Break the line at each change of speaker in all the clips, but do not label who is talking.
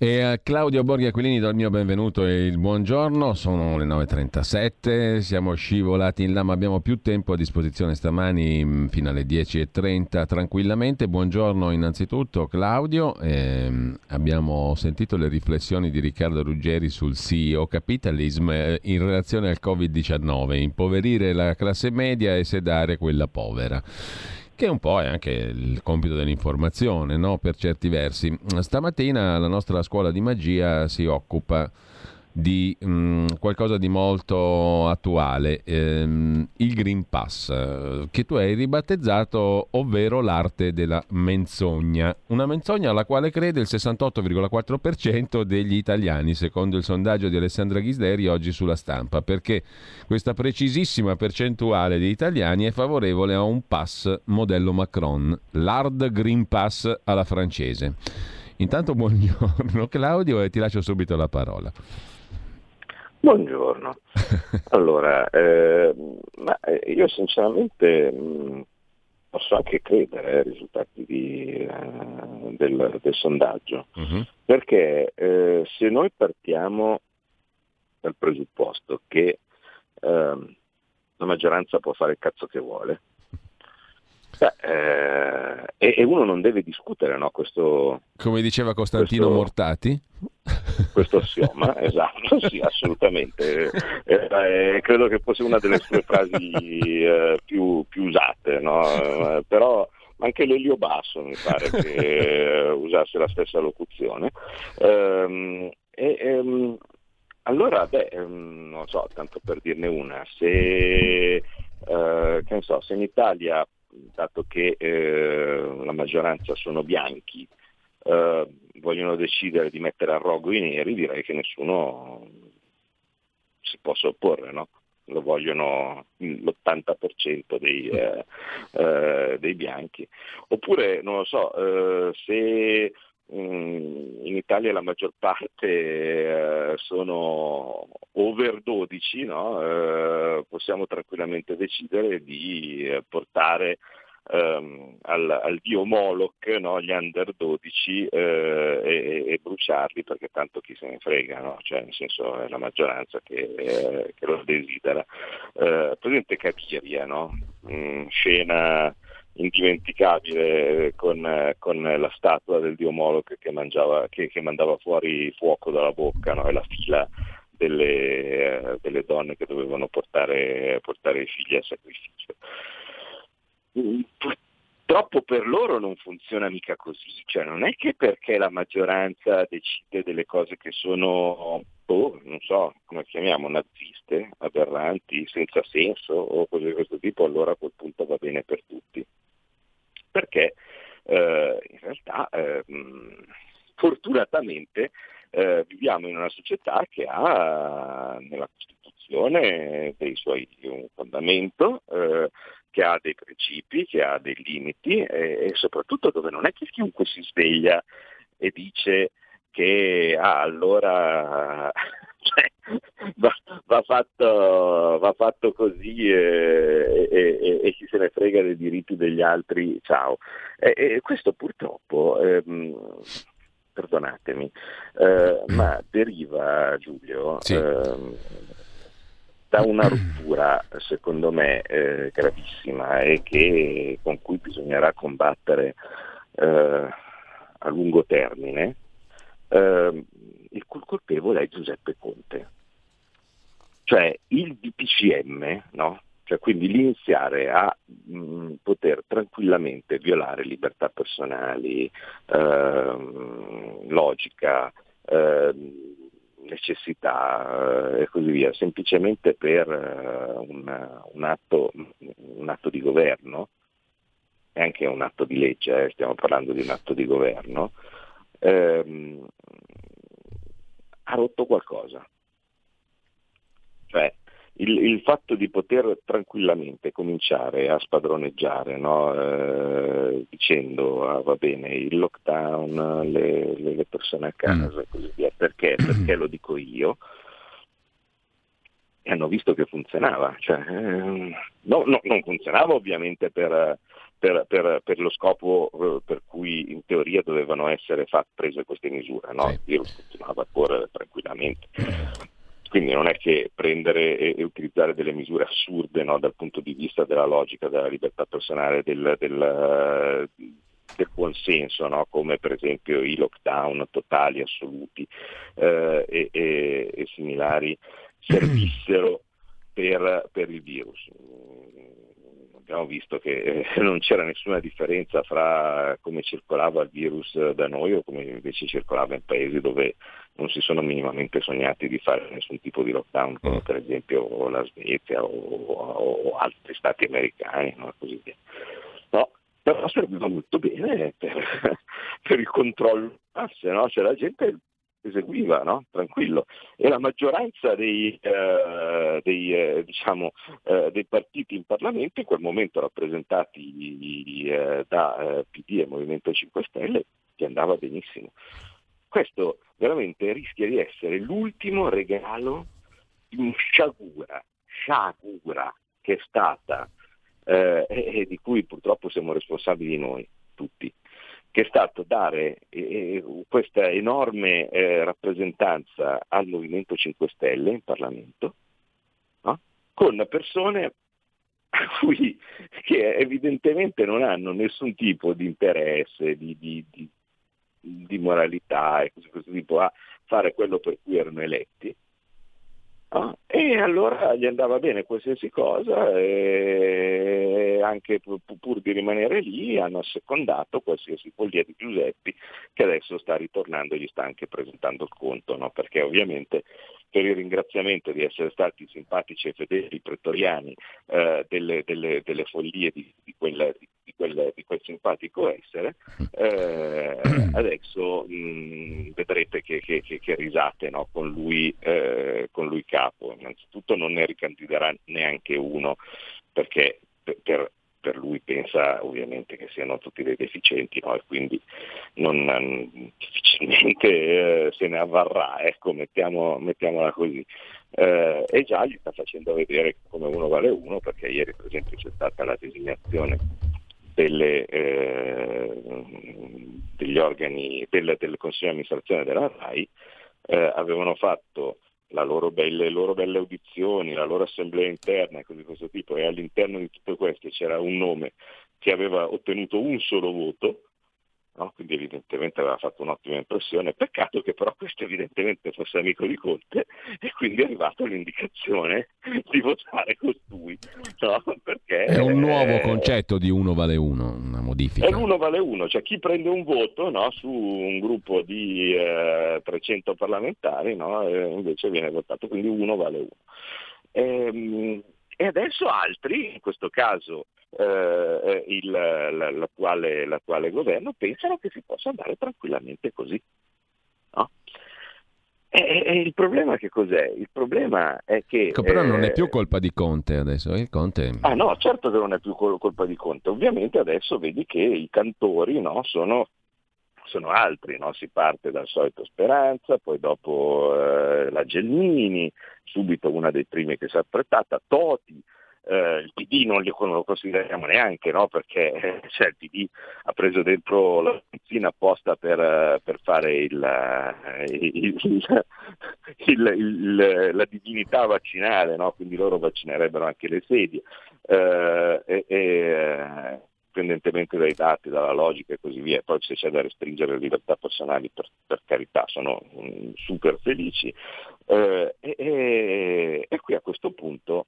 E a Claudio Borghi Aquilini do il mio benvenuto e il buongiorno, sono le 9.37, siamo scivolati in là ma abbiamo più tempo a disposizione stamani mm, fino alle 10.30 tranquillamente. Buongiorno innanzitutto Claudio, eh, abbiamo sentito le riflessioni di Riccardo Ruggeri sul CEO Capitalism eh, in relazione al Covid-19, impoverire la classe media e sedare quella povera che un po' è anche il compito dell'informazione, no? per certi versi. Stamattina la nostra scuola di magia si occupa di mh, mm, qualcosa di molto attuale, ehm, il Green Pass, che tu hai ribattezzato, ovvero l'arte della menzogna. Una menzogna alla quale crede il 68,4% degli italiani, secondo il sondaggio di Alessandra Ghisleri oggi sulla stampa, perché questa precisissima percentuale di italiani è favorevole a un pass modello Macron, l'Hard Green Pass alla francese. Intanto buongiorno Claudio e ti lascio subito la parola.
Buongiorno. Allora, eh, io sinceramente mh, posso anche credere ai risultati di, eh, del, del, sondaggio, uh-huh. perché eh, se noi partiamo dal presupposto che ehm, la maggioranza può fare il cazzo che vuole, Beh, eh, e, uno non deve discutere no, questo...
Come diceva Costantino questo, Mortati?
Questo assioma, esatto, sì, assolutamente. Eh, eh, credo che fosse una delle sue frasi eh, più, più, usate, no? Eh, però anche l'Elio Basso mi pare che eh, usasse la stessa locuzione. Ehm, e, ehm, allora, beh, ehm, non so, tanto per dirne una, se, che so, se in Italia dato che eh, la maggioranza sono bianchi, eh, vogliono decidere di mettere a rogo i neri, direi che nessuno si possa opporre, no? lo vogliono l'80% dei, eh, eh, dei, bianchi. Oppure, non lo so, eh, se in Italia la maggior parte eh, sono over 12, no? eh, possiamo tranquillamente decidere di eh, portare ehm, al, al, dio Moloch no? gli under 12 eh, e, e, bruciarli perché tanto chi se ne frega, no? cioè, nel senso è la maggioranza che, che lo desidera. Eh, presente Cabiria, no? mm, scena indimenticabile con, con, la statua del dio Moloch che, mangiava, che, che mandava fuori fuoco dalla bocca no? e la fila delle, delle, donne che dovevano portare, portare, i figli a sacrificio. Purtroppo per loro non funziona mica così, cioè non è che perché la maggioranza decide delle cose che sono, oh, non so, come chiamiamo, naziste, aberranti, senza senso o cose di questo tipo, allora a quel punto va bene per tutti perché eh, in realtà eh, fortunatamente eh, viviamo in una società che ha nella Costituzione dei suoi, un fondamento, eh, che ha dei principi, che ha dei limiti e, e soprattutto dove non è che chiunque si sveglia e dice che ah, allora va, va, fatto, va, fatto, così e, e, e, chi se ne frega dei diritti degli altri, ciao. E, questo purtroppo, ehm, perdonatemi, eh, ma deriva Giulio. Sì. Ehm, da una rottura secondo me eh, gravissima e che, con cui bisognerà combattere eh, a lungo termine, eh, il colpevole è Giuseppe Conte. Cioè il DPCM, no? cioè, quindi l'iniziare a mh, mm, poter tranquillamente violare libertà personali, eh, logica, eh, necessità eh, e così via, semplicemente per uh, un, un, atto, un, atto, di governo, e anche un atto di legge, eh, stiamo parlando di un atto di governo, ehm, ha rotto qualcosa. Cioè, il, il, fatto di poter tranquillamente cominciare a spadroneggiare, no? eh, dicendo ah, va bene il lockdown, le, le, le persone a casa e mm. così via, perché? Perché lo dico io. e hanno visto che funzionava. Cioè, eh, no, no, non funzionava ovviamente per, per, per, per, lo scopo eh, per cui in teoria dovevano essere fatte, prese queste misure, no? il virus continuava a correre tranquillamente. Quindi non è che prendere e, e utilizzare delle misure assurde no, dal punto di vista della logica, della libertà personale, del, del, del buon senso, no? come per esempio i lockdown totali, assoluti eh, e, e, e, similari, servissero per, per il virus abbiamo visto che eh, non c'era nessuna differenza fra come circolava il virus da noi o come invece circolava in paesi dove non si sono minimamente sognati di fare nessun tipo di lockdown, come mm. per esempio la Svezia o, o altri stati americani no? così via. No, però serviva molto bene per, per il controllo tasse, no? cioè la gente eseguiva, no? tranquillo. E la maggioranza dei, eh, dei, eh, diciamo, eh, dei, partiti in Parlamento, in quel momento rappresentati eh, da eh, PD e Movimento 5 Stelle, gli andava benissimo. Questo veramente rischia di essere l'ultimo regalo di un sciagura, sciagura che è stata eh, e di cui purtroppo siamo responsabili noi tutti che è stato dare eh, questa enorme eh, rappresentanza al Movimento 5 Stelle in Parlamento, no? con persone cui, che evidentemente non hanno nessun tipo di interesse, di, di, di, di moralità e così, così tipo a fare quello per cui erano eletti, No? E allora gli andava bene qualsiasi cosa e anche pur, di rimanere lì hanno assecondato qualsiasi follia di Giuseppi che adesso sta ritornando e gli sta anche presentando il conto, no? perché ovviamente per il ringraziamento di essere stati simpatici e fedeli pretoriani eh, delle, delle, delle, follie di, di, quel, di, quel, di, quel, simpatico essere, eh, adesso mh, mm, vedrete che, che, che, che risate no? con, lui, eh, con, lui, capo. Innanzitutto non ne ricandiderà neanche uno perché per, per lui pensa ovviamente che siano tutti dei deficienti no? e quindi non, non difficilmente eh, se ne avvarrà, ecco, mettiamo, mettiamola così. Eh, e già gli sta facendo vedere come uno vale uno, perché ieri per esempio c'è stata la designazione delle, eh, degli organi del, del Consiglio di amministrazione della RAI, eh, avevano fatto loro belle, le loro belle audizioni, la loro assemblea interna e cose di questo tipo e all'interno di tutte queste c'era un nome che aveva ottenuto un solo voto, no? quindi evidentemente aveva fatto un'ottima impressione, peccato che però questo evidentemente fosse amico di Conte e quindi è arrivata l'indicazione di votare costui. No? Perché,
è un nuovo eh, concetto di uno vale uno, una modifica.
È l'uno vale uno, cioè chi prende un voto no, su un gruppo di eh, 300 parlamentari eh, invece viene votato, quindi uno vale uno. Ehm, e adesso altri, in questo caso eh, il, l'attuale, l'attuale, governo, pensano che si possa andare tranquillamente così. No? E, e, il problema che cos'è? Il problema è che...
Però non è eh, più colpa di Conte adesso, il Conte...
Ah no, certo che non è più colpa di Conte, ovviamente adesso vedi che i cantori no, sono sono altri, no? si parte dal solito Speranza, poi dopo eh, la Gelmini, subito una dei primi che si è apprezzata, Toti, eh, il PD non lo, non lo consideriamo neanche, no? perché eh, cioè, il PD ha preso dentro la medicina apposta per, eh, per fare il, eh, il, il, la divinità vaccinale, no? quindi loro vaccinerebbero anche le sedie. Eh, e, e, indipendentemente dai dati, dalla logica e così via, poi se c'è da restringere le libertà personali per, per carità sono um, super felici. Eh, e, e, qui a questo punto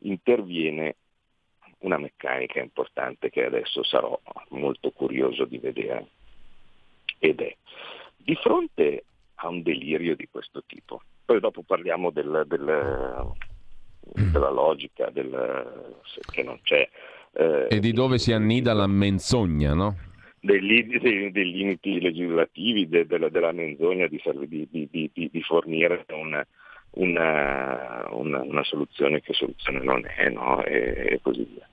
interviene una meccanica importante che adesso sarò molto curioso di vedere. Ed è di fronte a un delirio di questo tipo, poi dopo parliamo del, del, della logica, del, che non c'è.
Eh, e di dove si annida la menzogna, no?
Dei, dei, dei limiti legislativi, de, de, della menzogna di, di, di, di fornire un, una, una, una, soluzione che soluzione non è, no? e, e, così via.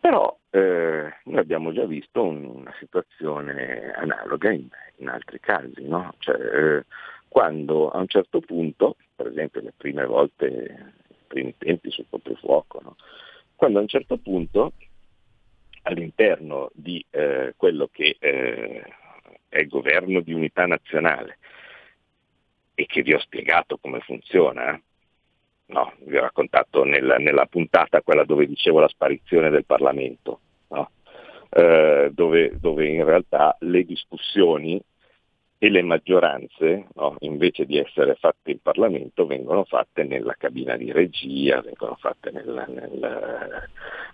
Però eh, noi abbiamo già visto un, una situazione analoga in, in altri casi, no? cioè, eh, quando a un certo punto, per esempio le prime volte primi tempi sul coprifuoco, no? Quando a un certo punto all'interno di eh, quello che eh, è il governo di unità nazionale e che vi ho spiegato come funziona, no, vi ho raccontato nel, nella puntata quella dove dicevo la sparizione del Parlamento, no? eh, dove, dove, in realtà le discussioni e le maggioranze, no, invece di essere fatte in Parlamento, vengono fatte nella cabina di regia, vengono fatte nel, nel,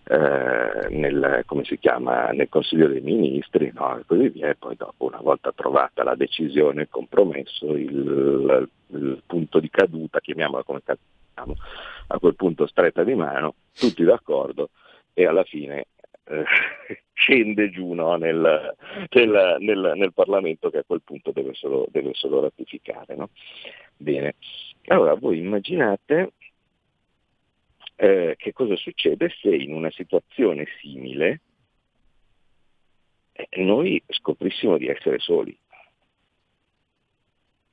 eh, nel, chiama, nel Consiglio dei Ministri no, e così via. E poi dopo, una volta trovata la decisione, il compromesso, il, il punto di caduta, chiamiamola come chiamiamo, a quel punto stretta di mano, tutti d'accordo e alla fine eh, scende giù no, nel, nel, nel, nel, Parlamento che a quel punto deve solo, deve solo ratificare. No? Bene, allora voi immaginate eh, che cosa succede se in una situazione simile eh, noi scoprissimo di essere soli.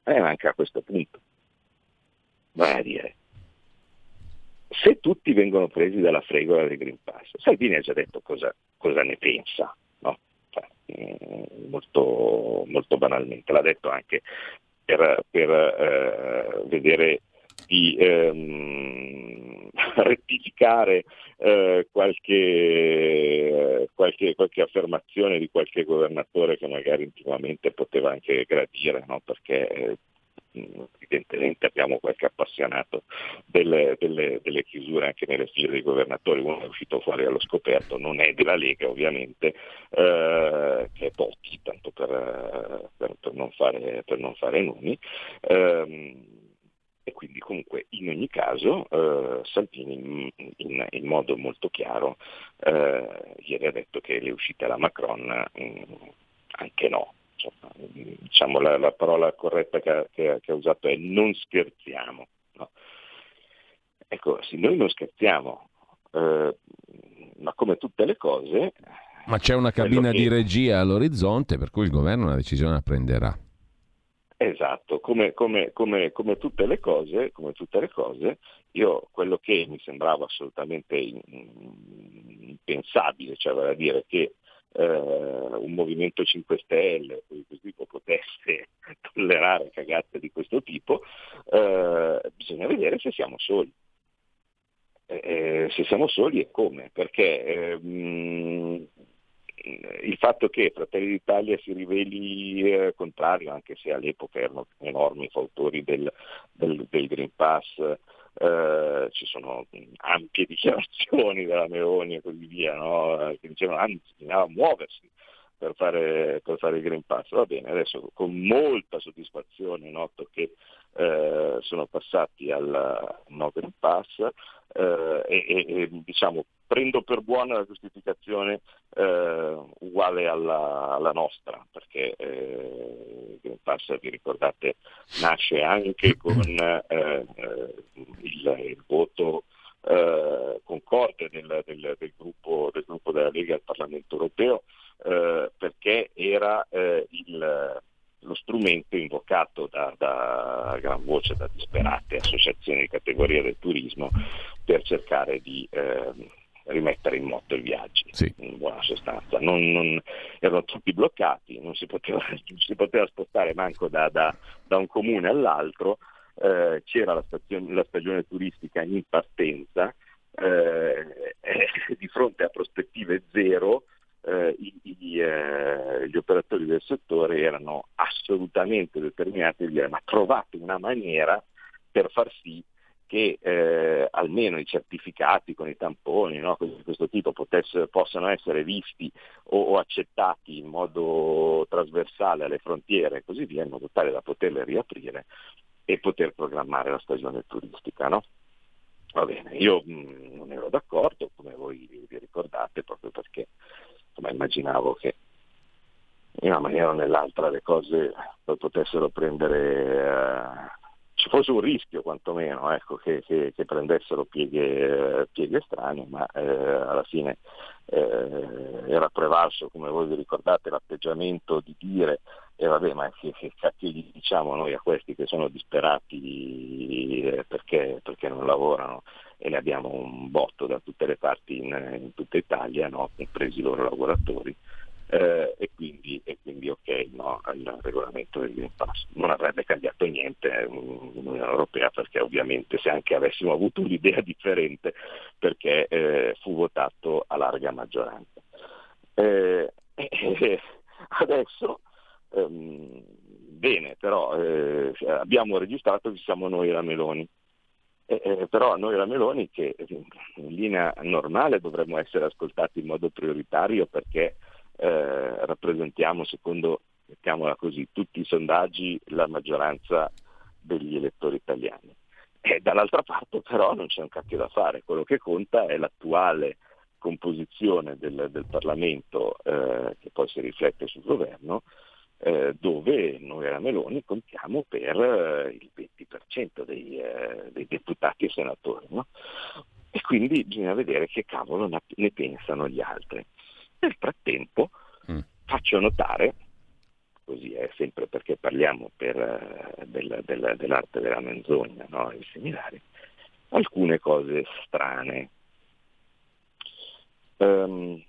E eh, anche a questo punto. Vai a dire, se tutti vengono presi dalla fregola del Green Pass, Salvini ha già detto cosa, cosa ne pensa, no? cioè, mm, molto, molto, banalmente, l'ha detto anche per, per eh, vedere di ehm, rettificare eh, qualche, qualche, qualche, affermazione di qualche governatore che magari ultimamente poteva anche gradire, no? perché eh, evidentemente abbiamo qualche appassionato delle, delle, delle, chiusure anche nelle file dei governatori, uno è uscito fuori allo scoperto, non è della Lega ovviamente, eh, che è Totti, tanto per, per, per, non, fare, per non, fare, nomi. Eh, e quindi comunque in ogni caso eh, Salvini in, in, in, modo molto chiaro eh, ieri ha detto che le uscite alla Macron mh, mm, anche no, diciamo, la, la, parola corretta che, che, che, ha usato è non scherziamo. No? Ecco, se noi non scherziamo, eh, ma come tutte le cose...
Ma c'è una cabina che... di regia all'orizzonte per cui il governo una decisione la prenderà.
Esatto, come, come, come, come, tutte cose, come, tutte le cose, io quello che mi sembrava assolutamente impensabile, cioè vale a dire che eh, un movimento 5 Stelle, tipo potesse tollerare cagate di questo tipo, eh, bisogna vedere se siamo soli. Eh, eh se siamo soli e come, perché mh, ehm, il fatto che Fratelli d'Italia si riveli eh, contrario, anche se all'epoca erano enormi fautori del, del, del Green Pass, eh, ci sono ampie dichiarazioni della Meloni e così via, no? che dicevano anzi bisognava muoversi per fare, per fare, il Green Pass. Va bene, adesso con molta soddisfazione noto che eh, sono passati al no Green Pass eh, e, e diciamo, prendo per buona la giustificazione eh, uguale alla, alla, nostra, perché eh, Pass, vi ricordate, nasce anche con eh, eh, il, il, voto eh, concorde del, del, del, gruppo, del, gruppo, della Lega al Parlamento europeo, perché era il lo strumento invocato da, da, gran voce da disperate associazioni di categoria del turismo per cercare di eh, rimettere in moto i viaggi, sì. in buona sostanza. Non, non, erano tutti bloccati, non si poteva, non si poteva spostare manco da, da, da, un comune all'altro, eh, c'era la, stazione, la, stagione turistica in partenza, eh, di fronte a prospettive zero eh, i, i, eh, gli operatori del settore erano assolutamente determinati a dire ma trovate una maniera per far sì che eh, almeno i certificati con i tamponi no, di questo tipo possano essere visti o, o, accettati in modo trasversale alle frontiere e così via, in modo tale da poterle riaprire e poter programmare la stagione turistica. No? Va bene, io mh, mm, non ero d'accordo, come voi vi ricordate, proprio perché insomma, immaginavo che in una maniera o nell'altra le cose potessero prendere, eh, ci fosse un rischio quantomeno ecco, che, che, che, prendessero pieghe, pieghe strane, ma eh, alla fine eh, era prevalso, come voi vi ricordate, l'atteggiamento di dire E vabbè, ma che, che cacchio gli diciamo noi a questi che sono disperati eh, perché, perché, non lavorano e ne abbiamo un botto da tutte le parti in, in tutta Italia, no? compresi i loro lavoratori. Eh, e, quindi, e, quindi, ok no, il regolamento del Green Pass. Non avrebbe cambiato niente eh, l'Unione Europea perché ovviamente se anche avessimo avuto un'idea differente perché eh, fu votato a larga maggioranza. Eh, adesso ehm, bene, però eh, abbiamo registrato che siamo noi la Meloni. Eh, però noi la Meloni che in linea normale dovremmo essere ascoltati in modo prioritario perché eh, rappresentiamo, secondo, mettiamola così, tutti i sondaggi la maggioranza degli elettori italiani. E dall'altra parte però non c'è un cacchio da fare, quello che conta è l'attuale composizione del, del Parlamento eh, che poi si riflette sul governo, eh, dove noi alla Meloni contiamo per eh, il 20% dei, eh, dei, deputati e senatori. No? E quindi bisogna vedere che cavolo ne pensano gli altri. Nel frattempo mm. faccio notare, così è sempre perché parliamo per, uh, del, del, dell'arte della menzogna no? e similari, alcune cose strane. Um,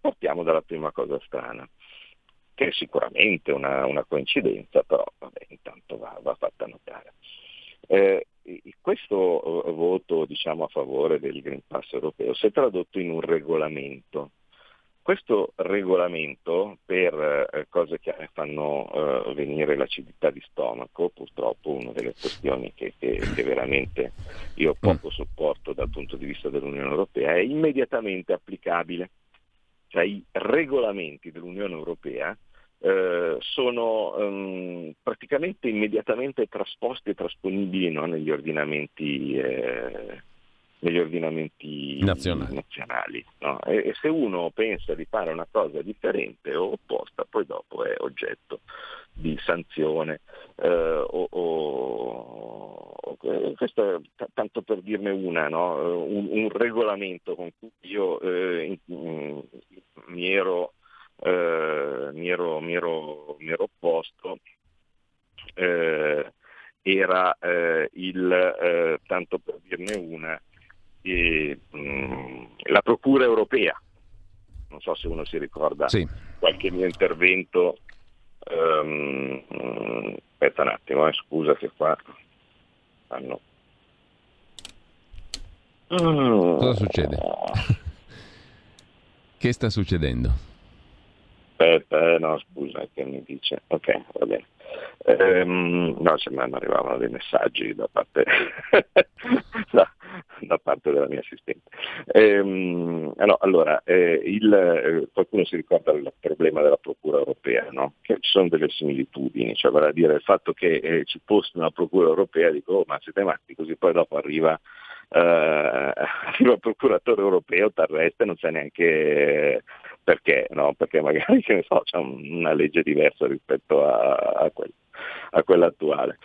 partiamo dalla prima cosa strana, che è sicuramente una, una coincidenza, però vabbè, intanto va, va fatta notare. Eh, questo eh, voto diciamo, a favore del Green Pass europeo si è tradotto in un regolamento questo regolamento per eh, cose che fanno eh, venire l'acidità di stomaco, purtroppo una delle questioni che, che, che, veramente io poco sopporto dal punto di vista dell'Unione Europea, è immediatamente applicabile. Cioè i regolamenti dell'Unione Europea eh, sono um, praticamente immediatamente trasposti e trasponibili no, negli ordinamenti eh, negli ordinamenti nazionali. nazionali no? e, e, se uno pensa di fare una cosa differente o opposta, poi dopo è oggetto di sanzione. Eh, o, o, questo è t- tanto per dirne una, no? un, un, regolamento con cui io eh, in, mi, ero, eh, mi, ero, mi, ero, mi ero opposto. Eh, era eh, il, eh, tanto per dirne una, eh, la Procura europea. Non so se uno si ricorda sì. qualche mio intervento. Um, aspetta un attimo, eh, scusa che qua fanno.
Cosa succede? che sta succedendo?
Aspetta, eh, no, scusa, che mi dice. Ok, va bene. Ehm, no, se mi arrivavano dei messaggi da parte, da, da parte della mia assistente. Ehm, no, allora, eh, il, eh, qualcuno si ricorda il problema della Procura europea, no? che ci sono delle similitudini, cioè vale a dire il fatto che eh, ci posti una Procura europea, dico, oh, ma siete matti, così poi dopo arriva Uh, arriva il procuratore europeo, ti arresta e non sai neanche perché, no? perché magari so, c'è una legge diversa rispetto a, a, quel, a quella attuale.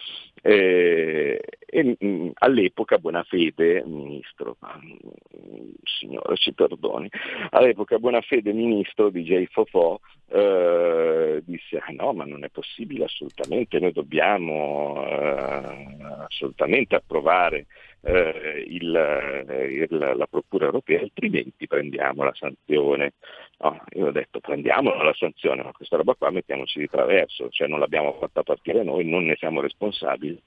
E, e, mm, all'epoca Buonafede, ministro, mm, signore ci perdoni, all'epoca Buonafede ministro DJ Fofò eh, disse ah no ma non è possibile assolutamente, noi dobbiamo eh, assolutamente approvare eh, il, eh, il, la Procura europea, altrimenti prendiamo la sanzione. No, io ho detto prendiamo la sanzione, ma questa roba qua mettiamoci di traverso, cioè non l'abbiamo fatta partire noi, non ne siamo responsabili.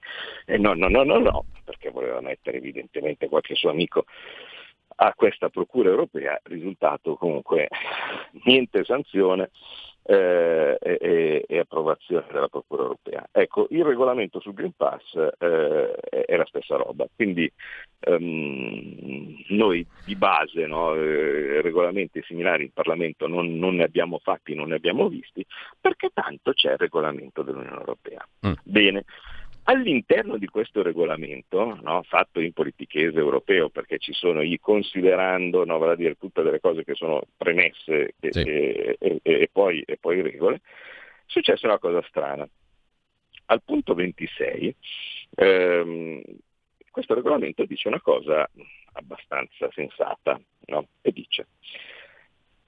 E no, no, no, no, no, perché voleva mettere evidentemente qualche suo amico a questa Procura europea, risultato comunque niente sanzione eh, e, e, approvazione della Procura europea. Ecco, il regolamento sul Green Pass eh, è la stessa roba, quindi ehm, noi di base no, eh, regolamenti similari in Parlamento non, non, ne abbiamo fatti, non ne abbiamo visti, perché tanto c'è il regolamento dell'Unione Europea. Mm. Bene. All'interno di questo regolamento, no, fatto in politichese europeo, perché ci sono i considerando, no, vale a dire tutte le cose che sono premesse e, sì. e, e, e, poi, e poi regole, è successa una cosa strana. Al punto 26 ehm, questo regolamento dice una cosa abbastanza sensata no? e dice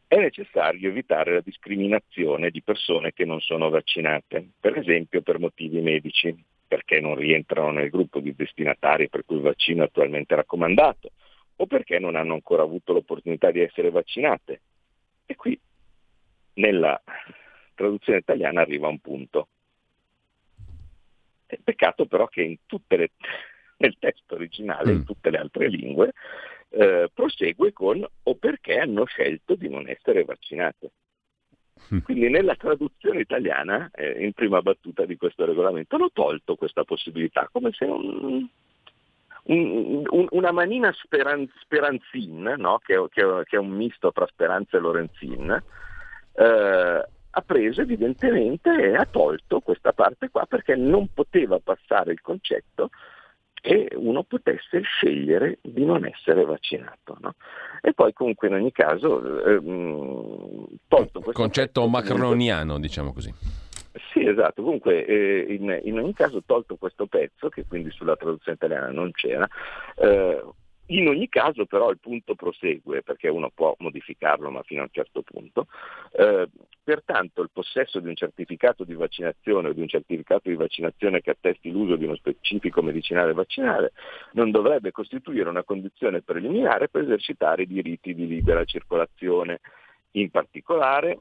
è necessario evitare la discriminazione di persone che non sono vaccinate, per esempio per motivi medici, perché non rientrano nel gruppo di destinatari per cui il vaccino è attualmente raccomandato, o perché non hanno ancora avuto l'opportunità di essere vaccinate. E qui nella traduzione italiana arriva un punto. Peccato però che le, nel testo originale, mm. in tutte le altre lingue, eh, prosegue con o perché hanno scelto di non essere vaccinate. Mm. Quindi nella traduzione italiana, eh, in prima battuta di questo regolamento, hanno tolto questa possibilità, come se un, un, un, una manina speran, speranzin, no? che, che, che, è un misto tra Speranza e Lorenzin, eh, ha preso evidentemente e ha tolto questa parte qua perché non poteva passare il concetto che uno potesse scegliere di non essere vaccinato. No? E poi comunque in ogni caso ehm, tolto questo
concetto macroniano, diciamo così.
Sì, esatto, comunque eh, in, in, ogni caso tolto questo pezzo, che quindi sulla traduzione italiana non c'era, eh, in ogni caso però il punto prosegue, perché uno può modificarlo ma fino a un certo punto, eh, pertanto il possesso di un certificato di vaccinazione o di un certificato di vaccinazione che attesti l'uso di uno specifico medicinale vaccinale non dovrebbe costituire una condizione preliminare per esercitare i diritti di libera circolazione. In particolare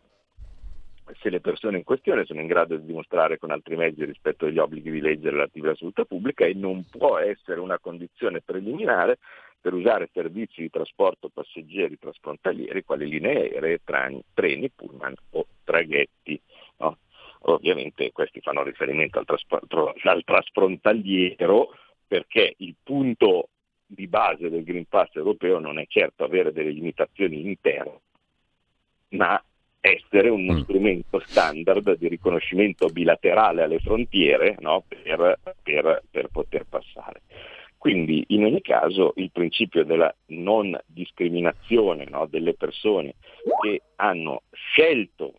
se le persone in questione sono in grado di dimostrare con altri mezzi rispetto agli obblighi di legge relativi alla salute pubblica e non può essere una condizione preliminare per usare servizi di trasporto passeggeri transfrontalieri quali linee aeree, trani, treni, pullman o traghetti. No? Ovviamente questi fanno riferimento al, trasporto, al trasfrontaliero perché il punto di base del Green Pass europeo non è certo avere delle limitazioni interne, ma essere uno mm. strumento standard di riconoscimento bilaterale alle frontiere no, per, per, per, poter passare. Quindi in ogni caso il principio della non discriminazione no, delle persone che hanno scelto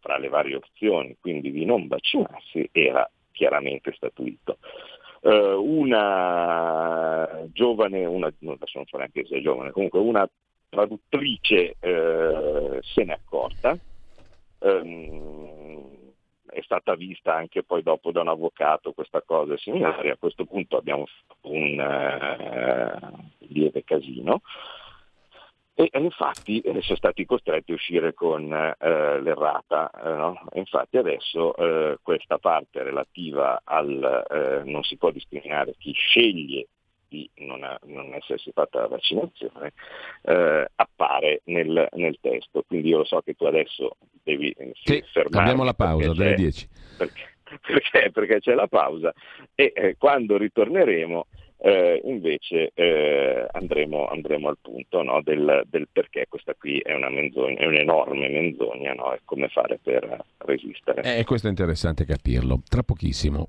fra le varie opzioni, quindi di non vaccinarsi, era chiaramente statuito. Uh, una giovane, una, non so neanche se è giovane, comunque una traduttrice eh, se n'è accorta, è stata vista anche poi dopo da un avvocato questa cosa similare, a questo punto abbiamo fatto un uh, lieve casino e infatti eh, sono stati costretti a uscire con uh, l'errata. Uh, no? Infatti adesso questa parte relativa al non si può discriminare chi sceglie di non, ha, non essersi fatta la vaccinazione eh, appare nel, nel, testo. Quindi io lo so che tu adesso devi eh,
sì, fermare. Abbiamo la pausa delle 10.
Perché, perché, perché, c'è la pausa e eh, quando ritorneremo eh, invece eh, andremo, andremo, al punto no, del, del, perché questa qui è, una menzogna, è un'enorme menzogna no, e come fare per resistere.
E eh, questo è interessante capirlo. Tra pochissimo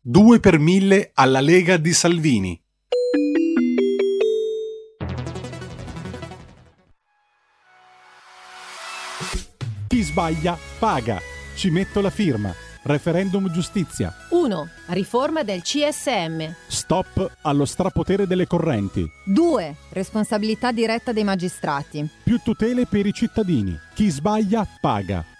2 per 1000 alla Lega di Salvini. Chi sbaglia paga. Ci metto la firma. Referendum giustizia.
1. Riforma del CSM.
Stop allo strapotere delle correnti.
2. Responsabilità diretta dei magistrati.
Più tutele per i cittadini. Chi sbaglia paga.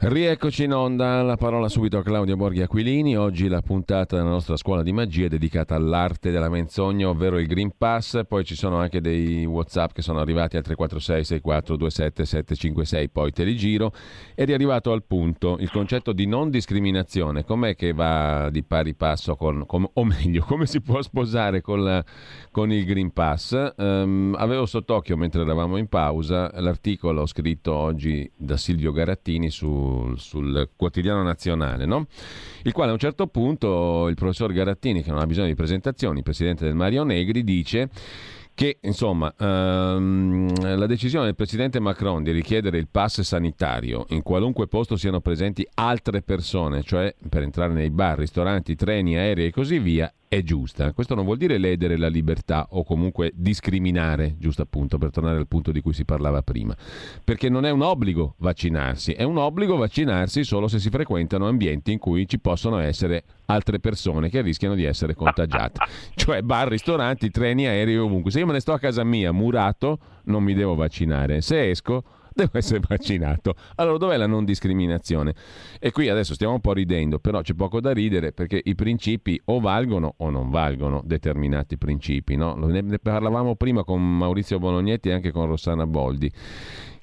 Rieccoci in onda, la parola subito a Claudio Borghi Aquilini. Oggi la puntata della nostra scuola di magia è dedicata all'arte della menzogna, ovvero il Green Pass. Poi ci sono anche dei WhatsApp che sono arrivati al 346 6427 756, poi te li giro. Ed è arrivato al punto il concetto di non discriminazione. Com'è che va di pari passo con, con o meglio, come si può sposare con, la, con il Green Pass? Um, avevo sott'occhio mentre eravamo in pausa l'articolo scritto oggi da Silvio Garattini su sul, quotidiano nazionale, no? il quale a un certo punto il professor Garattini, che non ha bisogno di presentazioni, presidente del Mario Negri, dice che insomma ehm, la decisione del presidente Macron di richiedere il pass sanitario in qualunque posto siano presenti altre persone, cioè per entrare nei bar, ristoranti, treni, aerei e così via, è giusta. Questo non vuol dire ledere la libertà o comunque discriminare, giusto appunto, per tornare al punto di cui si parlava prima. Perché non è un obbligo vaccinarsi, è un obbligo vaccinarsi solo se si frequentano ambienti in cui ci possono essere altre persone che rischiano di essere contagiate. cioè bar, ristoranti, treni, aerei, ovunque. Se io me ne sto a casa mia murato, non mi devo vaccinare. Se esco devo essere vaccinato. Allora dov'è la non discriminazione? E qui adesso stiamo un po' ridendo, però c'è poco da ridere perché i principi o valgono o non valgono determinati principi. No? Ne parlavamo prima con Maurizio Bolognetti e anche con Rossana Boldi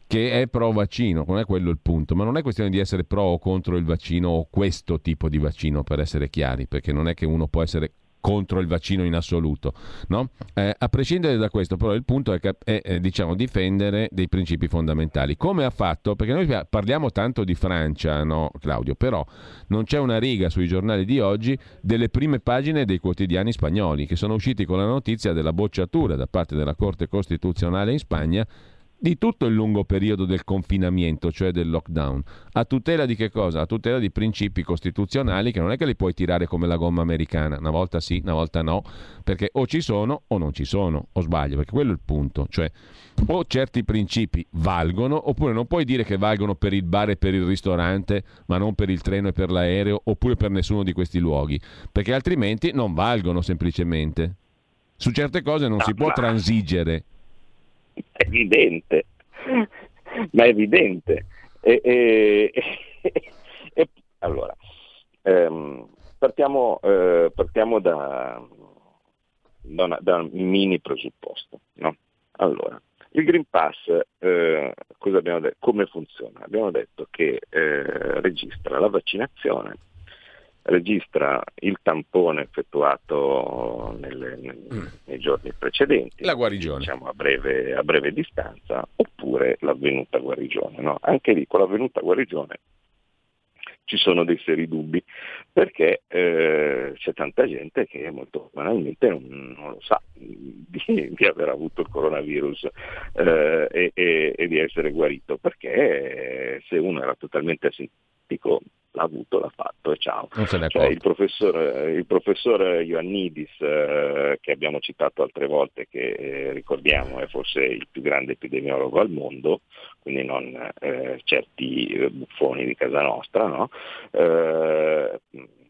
che è pro vaccino, non è quello il punto, ma non è questione di essere pro o contro il vaccino o questo tipo di vaccino per essere chiari, perché non è che uno può essere contro il vaccino in assoluto. No? Eh, a prescindere da questo, però, il punto è, che, è, è diciamo, difendere dei principi fondamentali. Come ha fatto? Perché noi parliamo tanto di Francia, no, Claudio? Però non c'è una riga sui giornali di oggi delle prime pagine dei quotidiani spagnoli che sono usciti con la notizia della bocciatura da parte della Corte Costituzionale in Spagna di tutto il lungo periodo del confinamento, cioè del lockdown. A tutela di che cosa? A tutela di principi costituzionali che non è che li puoi tirare come la gomma americana, una volta sì, una volta no, perché o ci sono o non ci sono, o sbaglio, perché quello è il punto, cioè o certi principi valgono, oppure non puoi dire che valgono per il bar e per il ristorante, ma non per il treno e per l'aereo, oppure per nessuno di questi luoghi, perché altrimenti non valgono semplicemente. Su certe cose non si può transigere
è evidente, ma è evidente. E, e, e, allora, ehm, partiamo, eh, partiamo da, da, una, da, un mini presupposto. No? Allora, il Green Pass, eh, come funziona? Abbiamo detto che eh, registra la vaccinazione registra il tampone effettuato nelle, mm. nei giorni precedenti,
la guarigione.
Diciamo a breve, a breve distanza, oppure l'avvenuta guarigione. No? Anche lì con l'avvenuta guarigione ci sono dei seri dubbi, perché eh, c'è tanta gente che molto banalmente non, non lo sa di, di, aver avuto il coronavirus eh, e, e, e, di essere guarito, perché se uno era totalmente asintomatico l'ha avuto, l'ha fatto e ciao. Cioè, il, professor, il professor Ioannidis, eh, che abbiamo citato altre volte, che eh, ricordiamo è forse il più grande epidemiologo al mondo, quindi non eh, certi buffoni di casa nostra, no?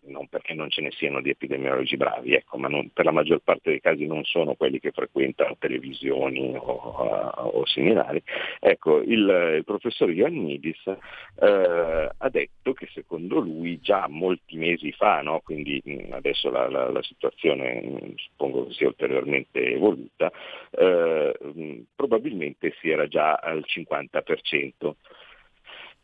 Eh, non perché non ce ne siano di epidemiologi bravi, ecco, ma non, per la maggior parte dei casi non sono quelli che frequentano televisioni o, o similari. Ecco, il, il professor Ioannidis eh, ha detto che secondo lui già molti mesi fa, no, quindi adesso la, la, la situazione suppongo che sia ulteriormente evoluta, eh, probabilmente si era già al 50%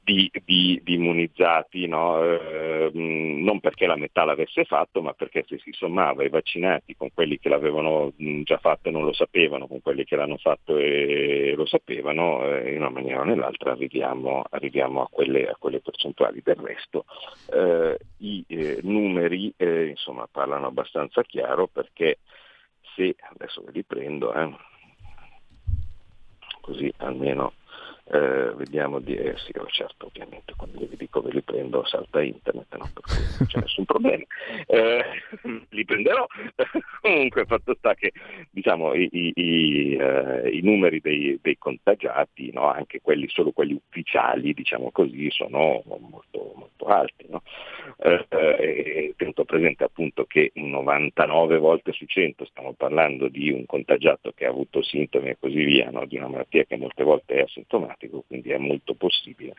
di, di, di immunizzati, no? eh, non perché la metà l'avesse fatto, ma perché se si sommava i vaccinati con quelli che l'avevano già fatto e non lo sapevano, con quelli che l'hanno fatto e lo sapevano, eh, in una maniera o nell'altra arriviamo, arriviamo a, quelle, a, quelle, percentuali. Del resto eh, i eh, numeri eh, insomma, parlano abbastanza chiaro perché se, adesso ve li prendo, eh, così almeno eh, vediamo di eh, sì, oh, certo, ovviamente quando vi dico ve li prendo salta internet, no? per cui non c'è nessun problema. Eh, li prenderò. Comunque fatto sta che diciamo, i, i, i, eh, i numeri dei, dei contagiati, no? anche quelli, solo quelli ufficiali, diciamo così, sono molto, molto alti. No? Eh, tenuto presente appunto che 99 volte su 100 stiamo parlando di un contagiato che ha avuto sintomi e così via, di una malattia che molte volte è asintomatica automatico, quindi è molto possibile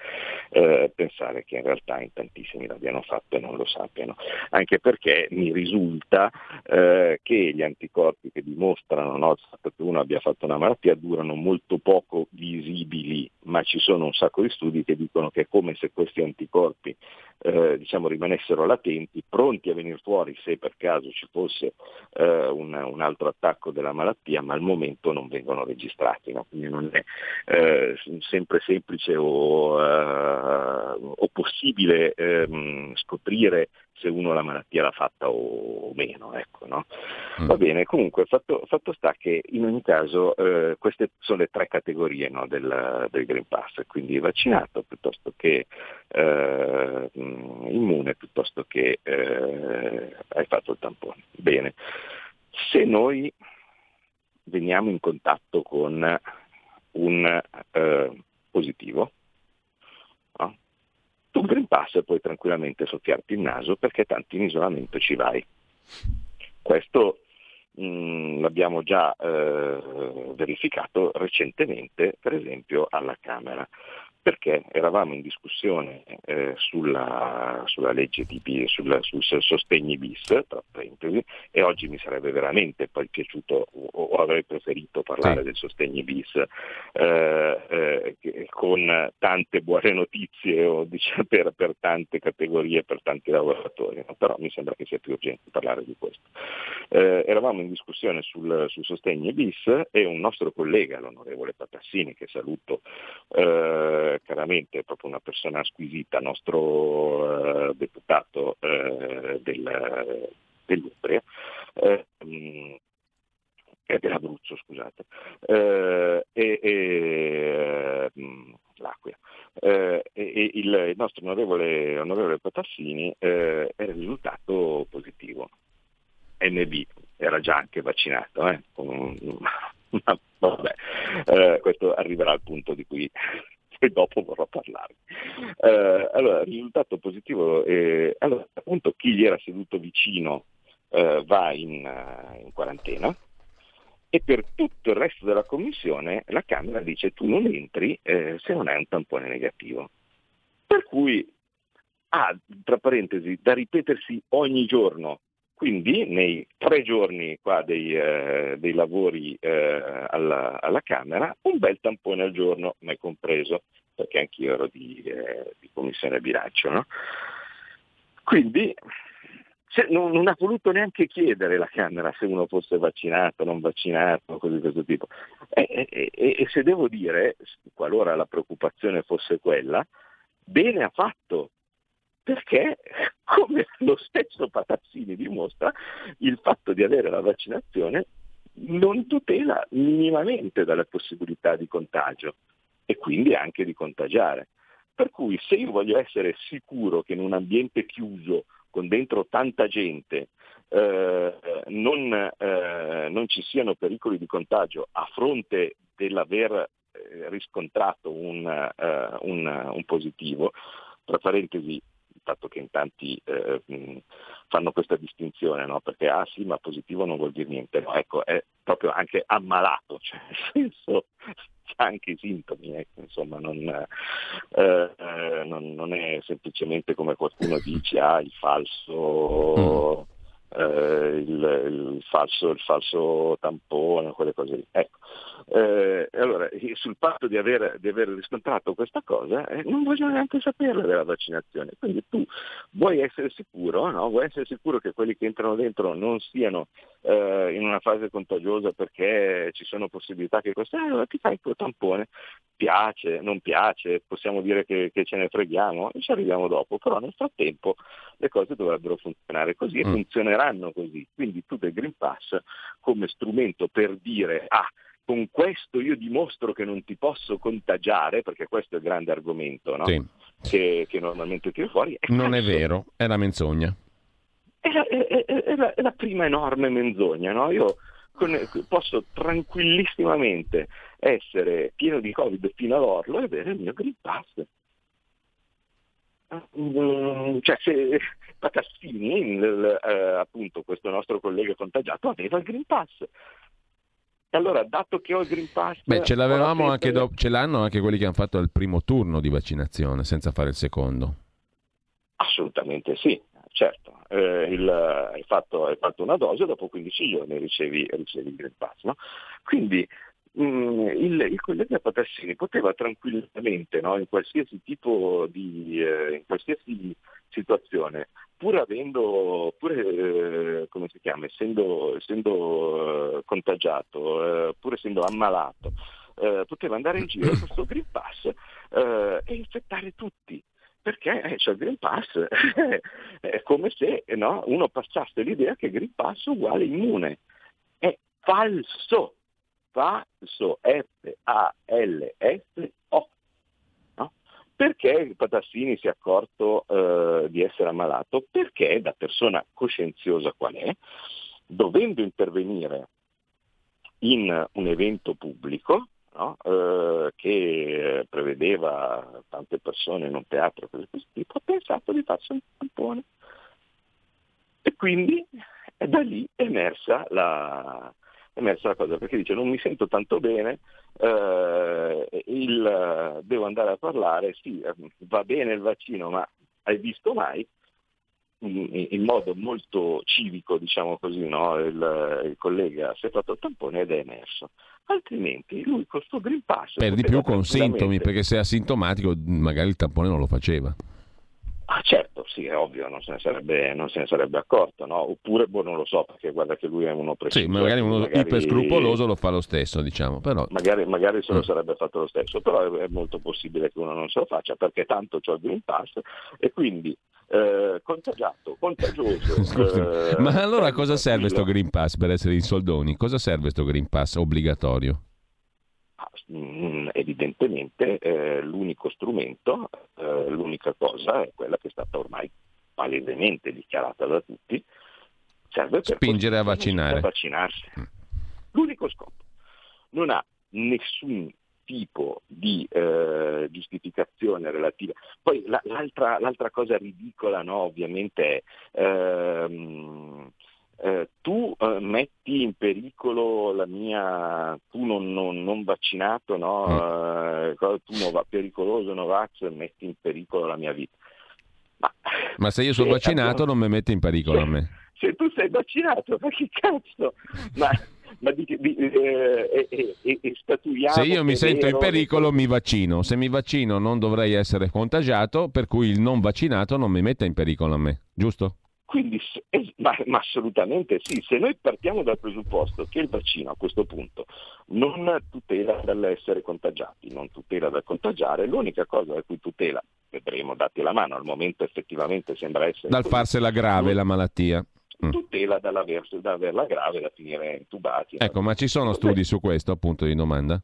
eh, pensare che in realtà in tantissimi l'abbiano fatto e non lo sappiano, anche perché mi risulta eh, che gli anticorpi che dimostrano no, che uno abbia fatto una malattia durano molto poco visibili, ma ci sono un sacco di studi che dicono che è come se questi anticorpi eh, diciamo, rimanessero latenti, pronti a venire fuori se per caso ci fosse eh, un, un, altro attacco della malattia, ma al momento non vengono registrati, no? quindi non è eh, sempre semplice o, eh, o possibile ehm, scoprire se uno la malattia l'ha fatta o, meno. Ecco, no? mm. Va bene, comunque fatto, fatto, sta che in ogni caso eh, queste sono le tre categorie no, del, del, Green Pass, quindi vaccinato piuttosto che eh, immune, piuttosto che eh, hai fatto il tampone. Bene, se noi veniamo in contatto con un eh, positivo? Tu Green Pass puoi tranquillamente soffiarti il naso perché tanto in isolamento ci vai. Questo mh, mm, l'abbiamo già eh, verificato recentemente, per esempio alla Camera perché eravamo in discussione eh, sulla, sulla, legge di, sulla, sul sostegni bis, tra parentesi, e oggi mi sarebbe veramente poi piaciuto o, o avrei preferito parlare sì. del sostegni bis eh, eh, con tante buone notizie o, diciamo, per, per, tante categorie, per tanti lavoratori, no? però mi sembra che sia più urgente parlare di questo. Eh, eravamo in discussione sul, sul sostegni bis e un nostro collega, l'onorevole Patassini, che saluto, eh, chiaramente è proprio una persona squisita, nostro eh, deputato eh, del, dell'Umbria, eh, dell'Abruzzo, scusate, eh, e, e l'Aquila. Eh, e il, nostro onorevole, onorevole Potassini eh, è risultato positivo. NB era già anche vaccinato, eh? ma vabbè, eh, questo arriverà al punto di cui poi dopo vorrò parlarne. Eh, allora, risultato positivo, eh, allora, appunto chi gli era seduto vicino eh, va in, uh, in, quarantena e per tutto il resto della commissione la Camera dice tu non entri eh, se non hai un tampone negativo. Per cui ah, tra parentesi, da ripetersi ogni giorno quindi nei tre giorni dei, eh, dei, lavori eh, alla, alla, Camera un bel tampone al giorno, mai compreso, perché anch'io ero di, eh, di commissione bilancio. No? Quindi non, non, ha voluto neanche chiedere la Camera se uno fosse vaccinato, non vaccinato, cose di questo tipo. E, e, e se devo dire, qualora la preoccupazione fosse quella, bene ha fatto perché, come lo stesso Patazzini dimostra, il fatto di avere la vaccinazione non tutela minimamente dalle possibilità di contagio e quindi anche di contagiare. Per cui se io voglio essere sicuro che in un ambiente chiuso, con dentro tanta gente, eh, non, eh, non, ci siano pericoli di contagio a fronte dell'aver eh, riscontrato un, eh, un, un positivo, tra parentesi fatto che in tanti eh, fanno questa distinzione, no? perché ah sì, ma positivo non vuol dire niente, no, ecco, è proprio anche ammalato, cioè nel senso ha anche i sintomi, ecco, insomma, non, eh, eh, non, non, è semplicemente come qualcuno dice, ah, il falso, mm. Eh, il, il, falso, il falso tampone, quelle cose lì. Ecco. Eh, allora, sul fatto di aver, di aver riscontrato questa cosa, eh, non voglio neanche saperla della vaccinazione. Quindi tu vuoi essere sicuro, no? vuoi essere sicuro che quelli che entrano dentro non siano eh, in una fase contagiosa perché ci sono possibilità che questo, eh, allora ti fai il tuo tampone, piace, non piace, possiamo dire che, che ce ne freghiamo, e ci arriviamo dopo, però nel frattempo le cose dovrebbero funzionare così e mm. Funzioneranno così. Quindi tu del Green Pass come strumento per dire ah, con questo io dimostro che non ti posso contagiare, perché questo è il grande argomento no? sì. che, che, normalmente tiri fuori.
È non falso. è vero, è la menzogna.
È la, è, è la, la prima enorme menzogna. No? Io con, posso tranquillissimamente essere pieno di Covid fino all'orlo e avere il mio Green Pass. Mm, cioè se Patassini, il, eh, appunto questo nostro collega contagiato, aveva il Green Pass. Allora, dato che ho il Green Pass...
Beh, ce, l'avevamo anche do... ce l'hanno anche quelli che hanno fatto il primo turno di vaccinazione, senza fare il secondo.
Assolutamente sì, certo. Eh, il, hai, fatto, hai, fatto, una dose, dopo 15 giorni ricevi, ricevi il Green Pass. No? Quindi mh, mm, il, il, collega Patassini poteva tranquillamente, no, in qualsiasi tipo di... Eh, in qualsiasi situazione, pur avendo, pur, eh, come si chiama, essendo, essendo eh, contagiato, eh, pur essendo ammalato, eh, poteva andare in giro con questo Green Pass eh, e infettare tutti perché eh, cioè, il Green Pass è come se no, uno passasse l'idea che Green Pass è uguale immune. È falso, falso, F-A-L-S-O. Perché Patassini si è accorto eh, di essere ammalato? Perché da persona coscienziosa qual è, dovendo intervenire in un evento pubblico, no? eh, che prevedeva tante persone in un teatro di questo tipo, ha pensato di farsi un tampone. E quindi da lì è emersa la, emersa la cosa, perché dice non mi sento tanto bene, eh, il, devo andare a parlare, sì, va bene il vaccino, ma hai visto mai? in modo molto civico, diciamo così, no? il, il, collega si è fatto il tampone ed è emerso. Altrimenti lui con il suo Green Pass...
Per di più con sintomi, perché se è asintomatico magari il tampone non lo faceva.
Ah certo, sì, è ovvio, non se ne sarebbe, se ne sarebbe accorto, no? Oppure, boh, non lo so, perché guarda che lui è uno preciso.
Sì, magari uno magari... iper scrupoloso lo fa lo stesso, diciamo, però...
Magari, magari se lo mm. sarebbe fatto lo stesso, però è, è, molto possibile che uno non se lo faccia, perché tanto c'ho il Green Pass e quindi eh, contagiato, contagioso.
eh, ma allora cosa serve questo Green Pass per essere in soldoni? Cosa serve questo Green Pass obbligatorio?
Evidentemente eh, l'unico strumento, eh, l'unica cosa è quella che è stata ormai palesemente dichiarata da tutti, serve per
spingere a vaccinare. A
vaccinarsi. Mm. L'unico scopo. Non ha nessun tipo di eh, giustificazione relativa. Poi la, l'altra, l'altra, cosa ridicola, no, ovviamente, è ehm, eh, tu eh, metti in pericolo la mia, tu non, non, non vaccinato, no? Mm. Eh, tu no, pericoloso Novax, metti in pericolo la mia vita.
Ma, ma se io sono vaccinato non mi metti in pericolo
se,
a me.
Se tu sei vaccinato, ma che cazzo? Ma, ma di, di, eh, eh, eh,
Se io mi sento in pericolo mi vaccino, se mi vaccino non dovrei essere contagiato, per cui il non vaccinato non mi mette in pericolo a me, giusto?
Quindi, ma, ma, assolutamente sì, se noi partiamo dal presupposto che il vaccino a questo punto non tutela dall'essere contagiati, non tutela dal contagiare, l'unica cosa da cui tutela, vedremo dati la mano, al momento effettivamente sembra essere...
Dal così, farsela grave la malattia.
Mm. Tutela dall'averla grave, da finire intubati.
Ecco, ma ci sono studi su questo, appunto di domanda?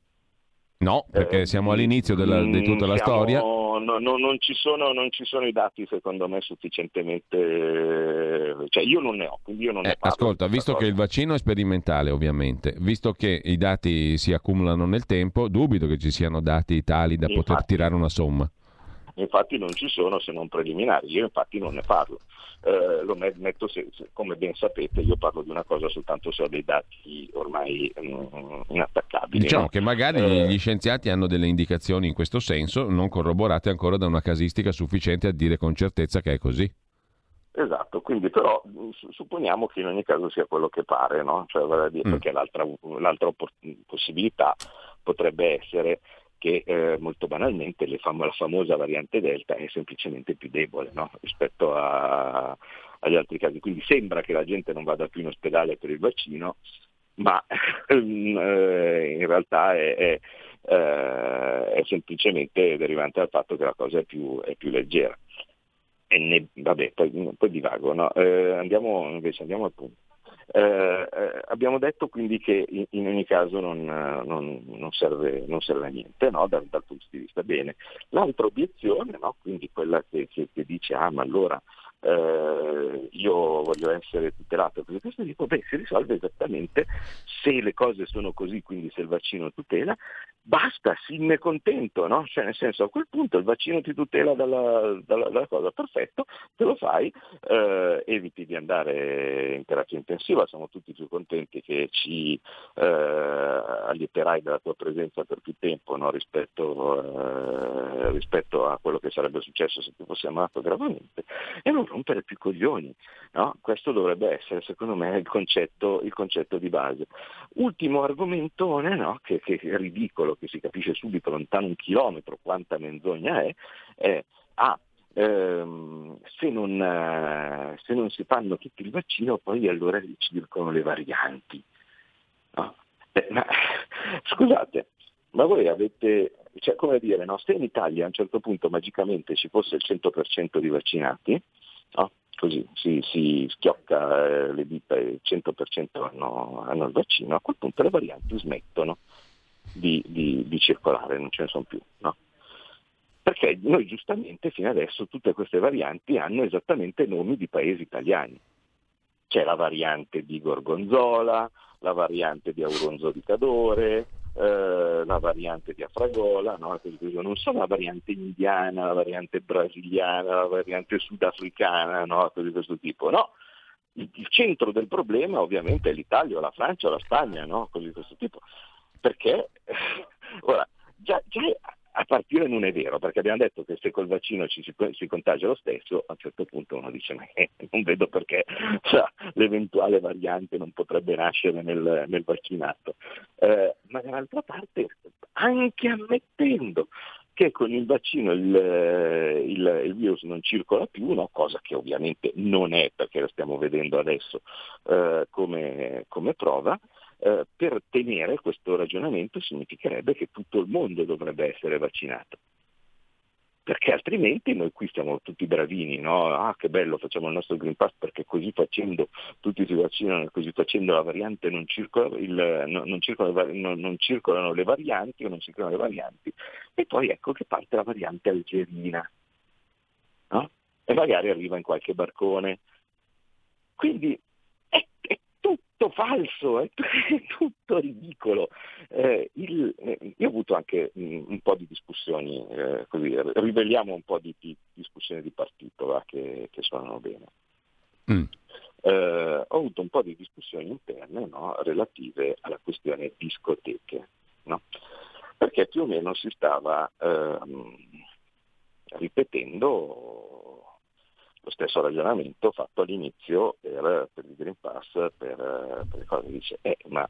No, perché eh, siamo all'inizio della, di tutta la siamo, storia.
No, no, non, ci sono, non, ci sono, i dati secondo me sufficientemente, cioè io non ne ho, quindi io non
eh,
ne parlo.
Ascolta, visto cosa. che il vaccino è sperimentale ovviamente, visto che i dati si accumulano nel tempo, dubito che ci siano dati tali da infatti, poter tirare una somma.
Infatti non ci sono se non preliminari, io infatti non ne parlo eh, lo metto, se, se, come ben sapete, io parlo di una cosa soltanto se ho dei dati ormai um, inattaccabili.
Diciamo no? che magari eh, gli scienziati hanno delle indicazioni in questo senso, non corroborate ancora da una casistica sufficiente a dire con certezza che è così.
esatto, quindi però supponiamo che in ogni caso sia quello che pare, no? cioè, dire, mm. perché l'altra, l'altra possibilità potrebbe essere che eh, molto banalmente fam- la famosa variante Delta è semplicemente più debole no? rispetto a, agli altri casi. Quindi sembra che la gente non vada più in ospedale per il vaccino, ma eh, in realtà è, è, eh, è, semplicemente derivante dal fatto che la cosa è più, è più leggera. E ne, vabbè, poi, poi divago, no? eh, andiamo, invece andiamo al punto. Eh, eh, abbiamo detto quindi che in, in ogni caso non, non, non, serve, non serve, a niente no? dal, dal, punto di vista bene. L'altra obiezione, no? quindi quella che, che, che dice ah ma allora eh, io voglio essere tutelato per questo tipo, beh, si risolve esattamente se le cose sono così, quindi se il vaccino tutela, basta, sinne contento, no? Cioè nel senso a quel punto il vaccino ti tutela dalla, dalla, dalla cosa, perfetto, te lo fai, eh, eviti di andare in terapia intensiva, siamo tutti più contenti che ci eh, allieterai della tua presenza per più tempo no? rispetto, eh, rispetto, a quello che sarebbe successo se ti fossi ammalato gravemente. E non rompere più coglioni. No? Questo dovrebbe essere, secondo me, il concetto, il concetto di base. Ultimo argomentone, no? che, che, ridicolo, che si capisce subito lontano un chilometro quanta menzogna è, è ah, ehm, se, non, eh, se, non, si fanno tutti il vaccino poi allora ci circolano le varianti. No? Eh, ma, scusate, ma voi avete, cioè, come dire, no? se in Italia a un certo punto magicamente ci fosse il 100% di vaccinati, no? così si, si schiocca eh, le dita e il 100% hanno, hanno, il vaccino, a quel punto le varianti smettono di, di, di circolare, non ce ne sono più. No? Perché noi giustamente fino adesso tutte queste varianti hanno esattamente nomi di paesi italiani. C'è la variante di Gorgonzola, la variante di Auronzo di Cadore, eh, la variante di Afragola, no? non solo la variante indiana, la variante brasiliana, la variante sudafricana, no? di questo tipo, no. Il, centro del problema ovviamente è l'Italia, la Francia, la Spagna, no? cose di questo tipo, perché ora, già, già a partire non è vero, perché abbiamo detto che se col vaccino ci si, si contagia lo stesso, a un certo punto uno dice ma non vedo perché cioè, l'eventuale variante non potrebbe nascere nel, nel vaccinato. Eh, ma dall'altra parte, anche ammettendo che con il vaccino il, il, il virus non circola più, no? cosa che ovviamente non è perché lo stiamo vedendo adesso eh, come, come prova, eh, per tenere questo ragionamento significherebbe che tutto il mondo dovrebbe essere vaccinato. Perché altrimenti noi qui siamo tutti bravini, no? Ah, che bello, facciamo il nostro Green Pass perché così facendo tutti si vaccinano, così facendo la variante non, circola, il, no, non, circolano, non, non circolano le varianti o non circolano le varianti. E poi ecco che parte la variante algerina. No? E magari arriva in qualche barcone. Quindi tutto falso, è tutto ridicolo. Eh, il, eh, io ho avuto anche un, un po' di discussioni, eh, così, riveliamo un po' di, di discussioni di partito va, che, che suonano bene. Mm. Eh, ho avuto un po' di discussioni interne no, relative alla questione discoteche, no? perché più o meno si stava ehm, ripetendo lo stesso ragionamento fatto all'inizio per, per il Green Pass, per, per le cose. Dice, eh, ma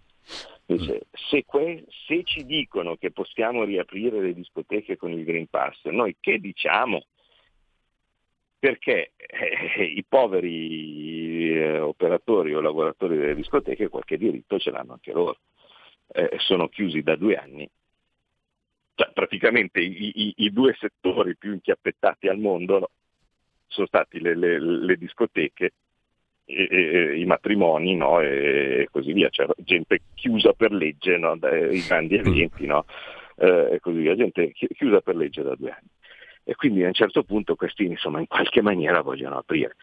dice, mm. se, que, se ci dicono che possiamo riaprire le discoteche con il Green Pass, noi che diciamo? perché eh, i poveri eh, operatori o lavoratori delle discoteche qualche diritto ce l'hanno anche loro. Eh, sono chiusi da due anni. Cioè, praticamente i, i, i, due settori più inchiappettati al mondo sono stati le, le, le discoteche e, e, i matrimoni no? e, così via, c'era gente chiusa per legge no? dai grandi mm. eventi no? eh, e così via, gente chiusa per legge da due anni. E quindi a un certo punto questi insomma in qualche maniera vogliono aprire.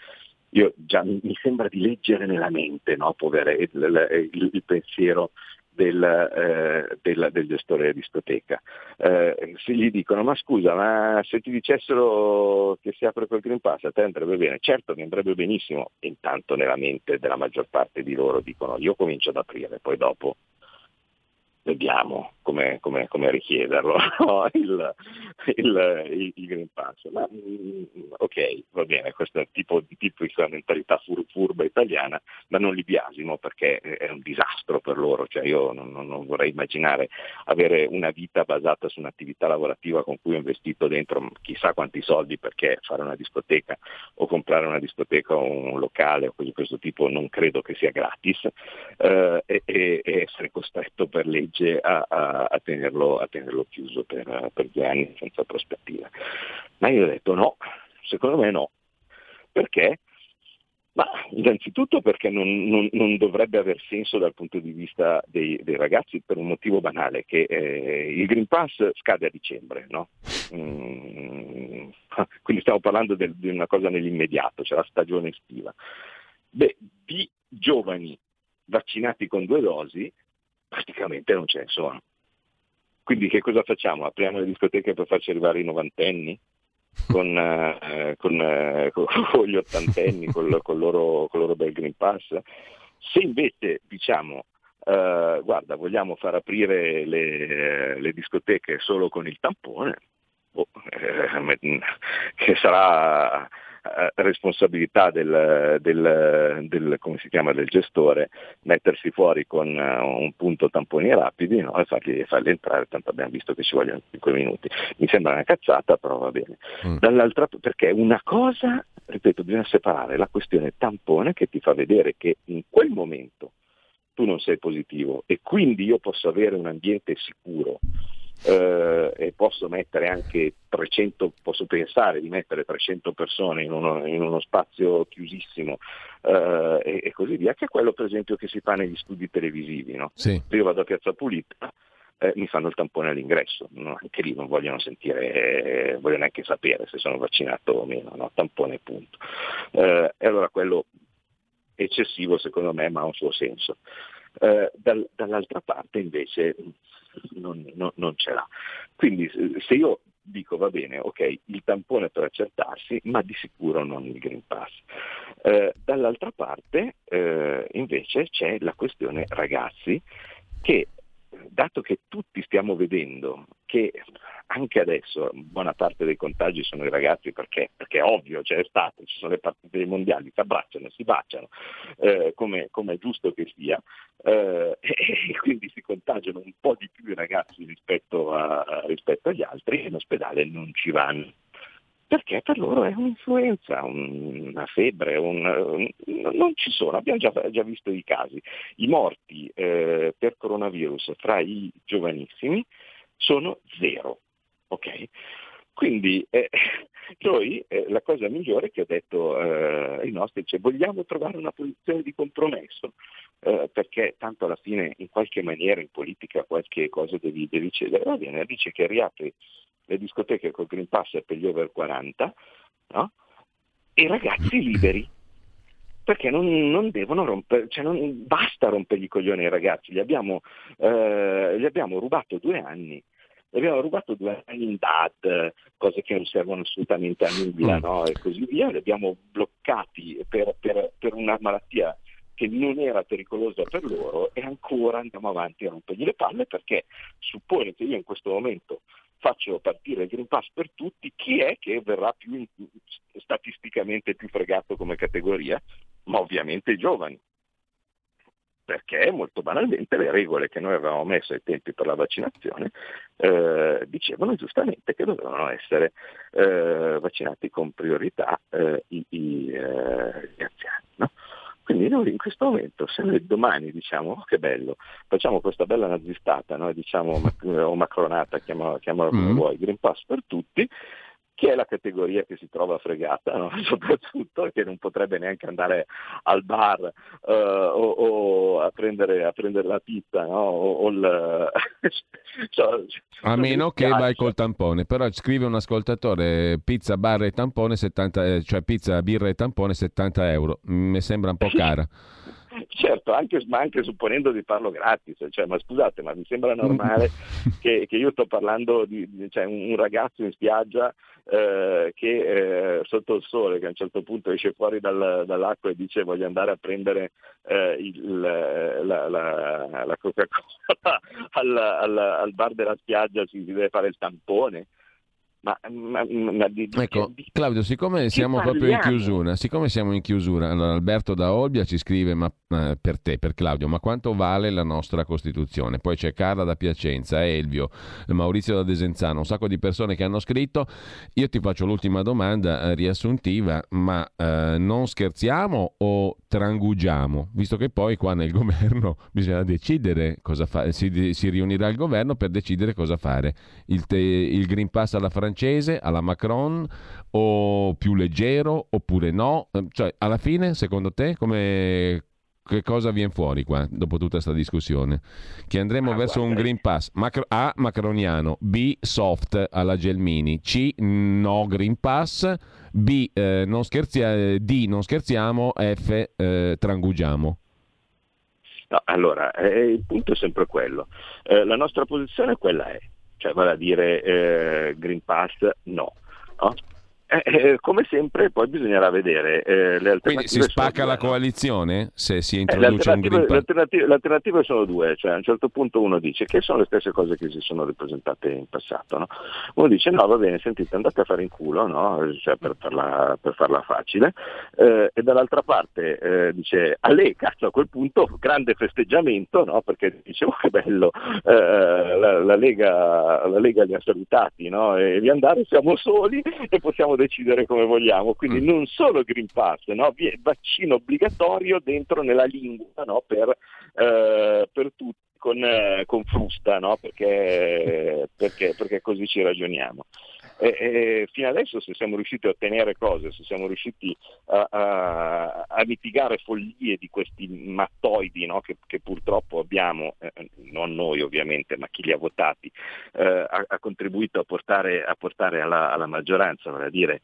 Io già mi, mi sembra di leggere nella mente, no? Povere, il, il, il pensiero del, eh, del, del, gestore della discoteca. Eh, se gli dicono ma scusa, ma se ti dicessero che si apre quel Green Pass a te andrebbe bene, certo mi andrebbe benissimo, intanto nella mente della maggior parte di loro dicono io comincio ad aprire, poi dopo vediamo, come, come, come richiederlo no? il, il, il, il, Green Pass. Ma, mm, ok, va bene, questo è il tipo di tipica mentalità fur, furba italiana, ma non li biasimo perché è un disastro per loro, cioè io non, non, vorrei immaginare avere una vita basata su un'attività lavorativa con cui ho investito dentro chissà quanti soldi perché fare una discoteca o comprare una discoteca o un locale o cose di questo tipo non credo che sia gratis eh, e, e, essere costretto per legge a, a, a, tenerlo, a tenerlo, chiuso per, per due anni senza prospettiva. Ma io ho detto no, secondo me no. Perché? Ma innanzitutto perché non, non, non, dovrebbe aver senso dal punto di vista dei, dei ragazzi per un motivo banale, che eh, il Green Pass scade a dicembre, no? mm, quindi stiamo parlando del, di una cosa nell'immediato, c'è la stagione estiva. Beh, di giovani vaccinati con due dosi praticamente non ce ne sono. Quindi che cosa facciamo? Apriamo le discoteche per farci arrivare i novantenni? Con, eh, con, eh, con, gli ottantenni, con, con, loro, con loro bel Green Pass? Se invece diciamo Uh, guarda, vogliamo far aprire le, le, discoteche solo con il tampone, oh, eh, che sarà eh, responsabilità del, del, del, chiama, del, gestore mettersi fuori con uh, un punto tamponi rapidi no? e farli, farli, entrare, tanto abbiamo visto che ci vogliono 5 minuti. Mi sembra una cazzata, però va bene. Mm. Dall'altra, perché una cosa, ripeto, bisogna separare la questione tampone che ti fa vedere che in quel momento tu non sei positivo e quindi io posso avere un ambiente sicuro eh, e posso mettere anche 300, posso pensare di mettere 300 persone in uno, in uno spazio chiusissimo eh, e, e, così via, che è quello per esempio che si fa negli studi televisivi. No?
Sì.
Io vado a Piazza Pulita, eh, mi fanno il tampone all'ingresso, no? anche lì non vogliono sentire, eh, vogliono neanche sapere se sono vaccinato o meno, no? tampone punto. Eh, e allora quello eccessivo secondo me ma ha un suo senso. Eh, dal, dall'altra parte invece non, non, non ce l'ha. Quindi se io dico va bene, ok, il tampone per accertarsi, ma di sicuro non il Green Pass. Eh, dall'altra parte eh, invece c'è la questione ragazzi che dato che tutti stiamo vedendo che anche adesso buona parte dei contagi sono i ragazzi perché, perché è ovvio, c'è cioè stato, ci sono le partite dei mondiali, si abbracciano, si baciano, eh, come, come, è giusto che sia, eh, e quindi si contagiano un po' di più i ragazzi rispetto, a, rispetto agli altri e in ospedale non ci vanno perché per loro è un'influenza, una febbre, un, non ci sono, abbiamo già, già, visto i casi. I morti eh, per coronavirus fra i giovanissimi sono zero. Okay? Quindi eh, noi eh, la cosa migliore che ho detto eh, ai nostri cioè, vogliamo trovare una posizione di compromesso, eh, perché tanto alla fine in qualche maniera in politica qualche cosa devi, devi cedere. Va bene, dice che riapri le discoteche col Green Pass per gli over 40 no? e ragazzi liberi perché non, non devono rompere, cioè non, basta rompergli i coglioni ai ragazzi, gli abbiamo, eh, gli abbiamo rubato due anni gli abbiamo rubato due anni in DAD, cose che non servono assolutamente a nulla, mm. no? e così via, li abbiamo bloccati per, per, per, una malattia che non era pericolosa per loro e ancora andiamo avanti a rompergli le palle perché suppone che io in questo momento faccio partire il Green Pass per tutti, chi è che verrà più statisticamente più fregato come categoria? Ma ovviamente i giovani. Perché molto banalmente le regole che noi avevamo messo ai tempi per la vaccinazione eh, dicevano giustamente che dovevano essere eh, vaccinati con priorità eh, i, i, eh, gli anziani. No? Quindi noi in questo momento, se noi domani diciamo oh, che bello, facciamo questa bella nazistata, no? diciamo, o macronata, chiamala, chiamala come mm. vuoi, Green Pass per tutti, chi è la categoria che si trova fregata, no? soprattutto che non potrebbe neanche andare al bar uh, o, o a, prendere, a, prendere, la pizza, no? o, o il...
cioè, a meno che vai col tampone, però scrive un ascoltatore pizza, bar e tampone 70, eh, cioè pizza, birra e tampone 70 euro, mi sembra un po' cara.
Certo, anche, ma anche supponendo di farlo gratis, cioè, ma scusate, ma mi sembra normale che, che io sto parlando di, di cioè, un ragazzo in spiaggia eh, che eh, sotto il sole, che a un certo punto esce fuori dal, dall'acqua e dice voglio andare a prendere eh, il, la, la, la, Coca-Cola al, al, al, bar della spiaggia, si deve fare il tampone.
Ma, ma, ma di, ecco, di, Claudio, siccome siamo parliamo? proprio in chiusura, siccome siamo in chiusura, allora Alberto da Olbia ci scrive ma, eh, per te, per Claudio, ma quanto vale la nostra Costituzione? Poi c'è Carla da Piacenza, Elvio, Maurizio da Desenzano, un sacco di persone che hanno scritto. Io ti faccio l'ultima domanda eh, riassuntiva, ma eh, non scherziamo o trangugiamo? Visto che poi qua nel governo bisogna decidere cosa fare, si, si riunirà il governo per decidere cosa fare. Il, te, il Green Pass alla francese francese alla Macron o più leggero oppure no? Eh, cioè, alla fine, secondo te, come, che cosa viene fuori qua dopo tutta questa discussione? Che andremo ah, verso guarda. un Green Pass Macro- A. Macroniano, B. Soft alla Gelmini, C. No Green Pass, B. Eh, non scherzia- D. Non scherziamo, F. Eh, trangugiamo.
No, allora, eh, il punto è sempre quello. Eh, la nostra posizione quella è cioè vale a dire eh, Green Pass no. no? Eh, eh, come sempre poi bisognerà vedere eh, le alternative.
Quindi si spacca la coalizione se si eh, introduce un Green Pass?
Le alternative, le alternative, sono due, cioè a un certo punto uno dice che sono le stesse cose che si sono ripresentate in passato, no? uno dice no va bene, sentite andate a fare in culo, no? cioè, per, farla, per, farla, facile, eh, e dall'altra parte eh, dice a lei cazzo a quel punto grande festeggiamento no? perché dicevo oh, che bello, la, la, Lega, la, Lega, li ha salutati e di andare siamo soli e possiamo decidere come vogliamo, quindi mm. non solo Green Pass, no? vaccino obbligatorio dentro nella lingua no? per, eh, per tutti con, eh, con frusta, no? perché, perché, perché così ci ragioniamo. E, e, fino adesso se siamo riusciti a ottenere cose, se siamo riusciti a, a, a mitigare follie di questi mattoidi no, che, che, purtroppo abbiamo, eh, non noi ovviamente, ma chi li ha votati, eh, ha, ha, contribuito a portare, a portare alla, alla, maggioranza, vale a dire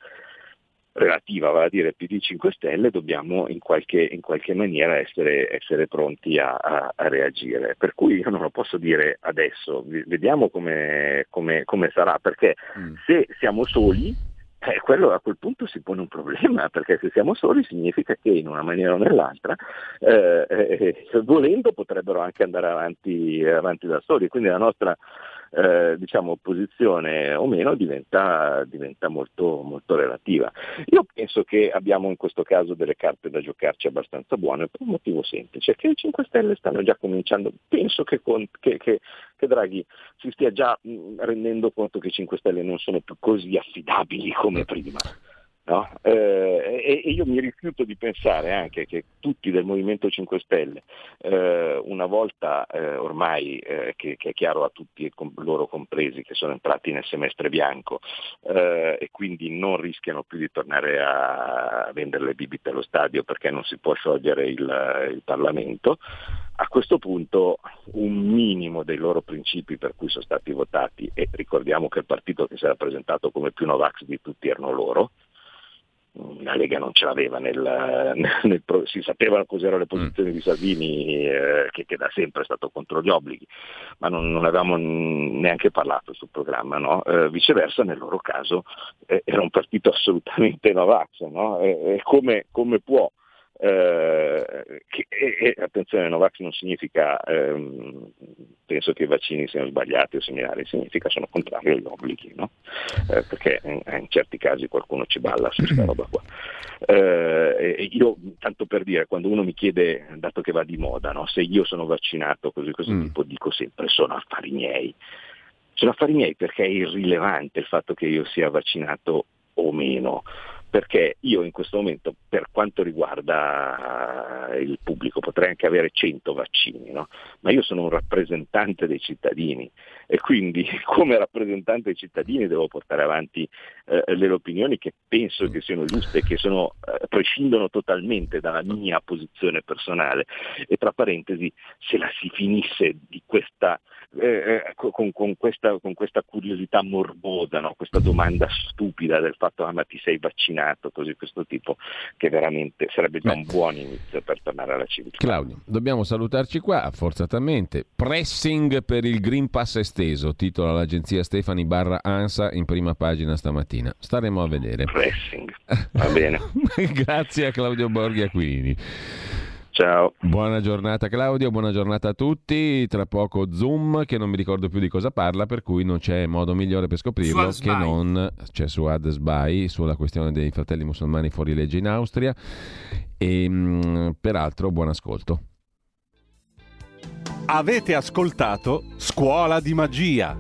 relativa, vale a dire PD 5 Stelle, dobbiamo in qualche, in qualche maniera essere, essere pronti a, a, a, reagire. Per cui io non lo posso dire adesso, vediamo come, come, come sarà, perché mm. se siamo soli, eh, quello a quel punto si pone un problema, perché se siamo soli significa che in una maniera o nell'altra, eh, eh, volendo, potrebbero anche andare avanti, avanti da soli. Quindi la nostra eh, diciamo, opposizione o meno diventa, diventa molto, molto, relativa. Io penso che abbiamo in questo caso delle carte da giocarci abbastanza buone per un motivo semplice, che i 5 Stelle stanno già cominciando, penso che, che, che, che Draghi si stia già mh, rendendo conto che i 5 Stelle non sono più così affidabili come prima. No? Eh, e, io mi rifiuto di pensare anche che tutti del Movimento 5 Stelle, eh, una volta eh, ormai eh, che, che, è chiaro a tutti com- loro compresi che sono entrati nel semestre bianco eh, e quindi non rischiano più di tornare a vendere le bibite allo stadio perché non si può sciogliere il, il Parlamento, a questo punto un minimo dei loro principi per cui sono stati votati, e ricordiamo che il partito che si era presentato come più Novax di tutti erano loro, la Lega non ce l'aveva, nel, nel, si sapevano cos'erano le posizioni mm. di Salvini eh, che, che, da sempre è stato contro gli obblighi, ma non, non avevamo neanche parlato sul programma, no? eh, viceversa nel loro caso eh, era un partito assolutamente Novax, no? come, come può eh, che, e, attenzione, Novax non significa ehm, penso che i vaccini siano sbagliati o similari, significa sono contrario agli obblighi, no? eh, perché in, in, certi casi qualcuno ci balla su questa roba qua. Eh, io, tanto per dire, quando uno mi chiede, dato che va di moda, no? se io sono vaccinato, così così mm. tipo, dico sempre sono affari miei. Sono affari miei perché è irrilevante il fatto che io sia vaccinato o meno perché io in questo momento per quanto riguarda il pubblico potrei anche avere 100 vaccini, no? ma io sono un rappresentante dei cittadini e quindi come rappresentante dei cittadini devo portare avanti eh, le opinioni che penso che siano giuste, che sono, eh, prescindono totalmente dalla mia posizione personale e tra parentesi se la si finisse di questa eh, eh con, con, questa, con, questa, curiosità morbosa, no? questa domanda stupida del fatto ah, ma ti sei vaccinato, così questo tipo, che veramente sarebbe già un buon inizio per tornare alla civiltà.
Claudio, dobbiamo salutarci qua forzatamente. Pressing per il Green Pass esteso, titola l'agenzia Stefani Barra Ansa in prima pagina stamattina. Staremo a vedere.
Pressing, va bene.
Grazie a Claudio Borghi Aquilini.
Ciao.
Buona giornata Claudio, buona giornata a tutti. Tra poco Zoom, che non mi ricordo più di cosa parla, per cui non c'è modo migliore per scoprirlo che non c'è su Adesbai sulla questione dei fratelli musulmani fuori legge in Austria. E mh, peraltro, buon ascolto.
Avete ascoltato Scuola di Magia